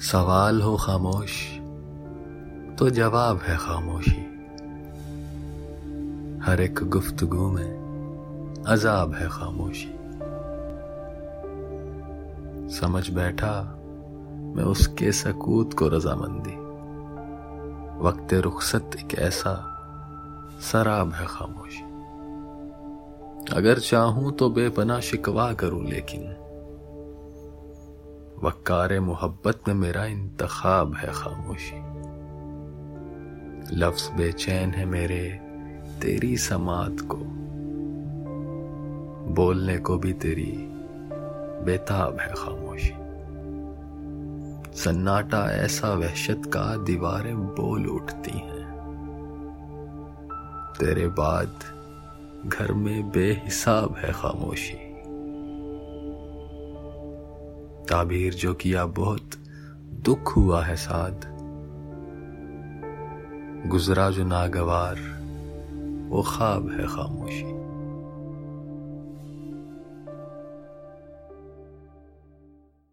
सवाल हो खामोश तो जवाब है खामोशी। हर एक गुफ्तगु में अजाब है खामोशी। समझ बैठा, मैं उसके सकूत को रजामंदी। वक्त रुखसत एक ऐसा शराब है खामोशी। अगर चाहूँ तो बेपना शिकवा करूँ, लेकिन वक्कार मोहब्बत में मेरा इंतखाब है खामोशी। लफ्ज बेचैन है मेरे तेरी समात को। बोलने को भी तेरी बेताब है खामोशी। सन्नाटा ऐसा वहशत का दीवारें बोल उठती हैं। तेरे बाद घर में बेहिसाब है खामोशी। ताबीर जो किया बहुत दुख हुआ है साध गुजरा जो नागवार, वो ख्वाब है खामोशी।